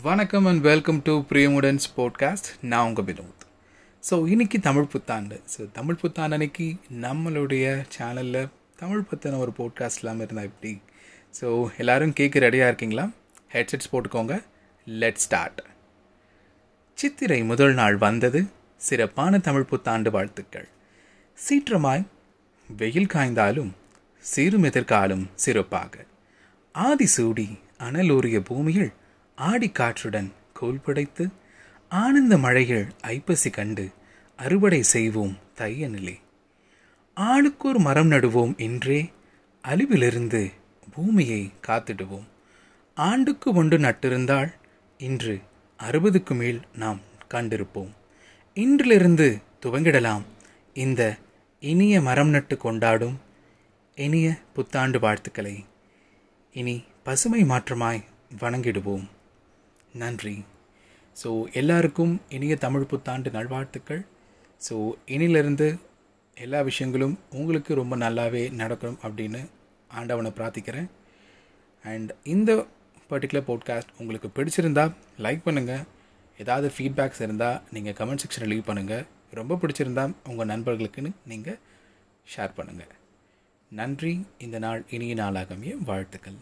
வணக்கம் and welcome to பிரியமுடன்ஸ் podcast நான் உங்கள் வினோத். ஸோ இன்னைக்கு தமிழ் புத்தாண்டு. ஸோ தமிழ் புத்தாண்டு அன்னைக்கு நம்மளுடைய சேனலில் தமிழ் பற்றின ஒரு போட்காஸ்ட் இல்லாமல் இருந்தால் எப்படி? ஸோ எல்லோரும் கேட்க ரெடியாக இருக்கீங்களா? ஹெட்செட்ஸ் போட்டுக்கோங்க. லெட் ஸ்டார்ட் சித்திரை முதல் நாள் வந்தது. சிறப்பான தமிழ் புத்தாண்டு வாழ்த்துக்கள். சீற்றமாய் வெயில் காய்ந்தாலும் சிறும் எதிர்காலும் சிறப்பாக. ஆதி சூடி அனலூரிய பூமியில் ஆடிக்காற்றுடன் கோல் படைத்து ஆனந்த மழைகள் ஐப்பசி கண்டு அறுவடை செய்வோம் தையனிலே. ஆளுக்கொரு மரம் நடுவோம் என்றே அழிவிலிருந்து பூமியை காத்திடுவோம். ஆண்டுக்கு ஒன்று நட்டிருந்தால் இன்று அறுபதுக்கு மேல் நாம் கண்டிருப்போம். இன்றிலிருந்து துவங்கிடலாம். இந்த இனிய மரம் நட்டு கொண்டாடும் இனிய புத்தாண்டு வாழ்த்துக்களை. இனி பசுமை மாற்றமாய் வணங்கிடுவோம். நன்றி. ஸோ எல்லாருக்கும் இனிய தமிழ் புத்தாண்டு நல்வாழ்த்துக்கள். ஸோ இனிலிருந்து எல்லா விஷயங்களும் உங்களுக்கு ரொம்ப நல்லாவே நடக்கணும் அப்படின்னு ஆண்டவனை பிரார்த்திக்கிறேன். அண்ட் இந்த பர்டிகுலர் போட்காஸ்ட் உங்களுக்கு பிடிச்சிருந்தா லைக் பண்ணுங்கள் ஏதாவது ஃபீட்பேக்ஸ் இருந்தால் நீங்கள் கமெண்ட் செக்ஷனில் லீவ் பண்ணுங்கள் ரொம்ப பிடிச்சிருந்தா உங்கள் நண்பர்களுக்குன்னு நீங்கள் ஷேர் பண்ணுங்கள் நன்றி. இந்த நாள் இனிய நாளாகவே வாழ்த்துக்கள்.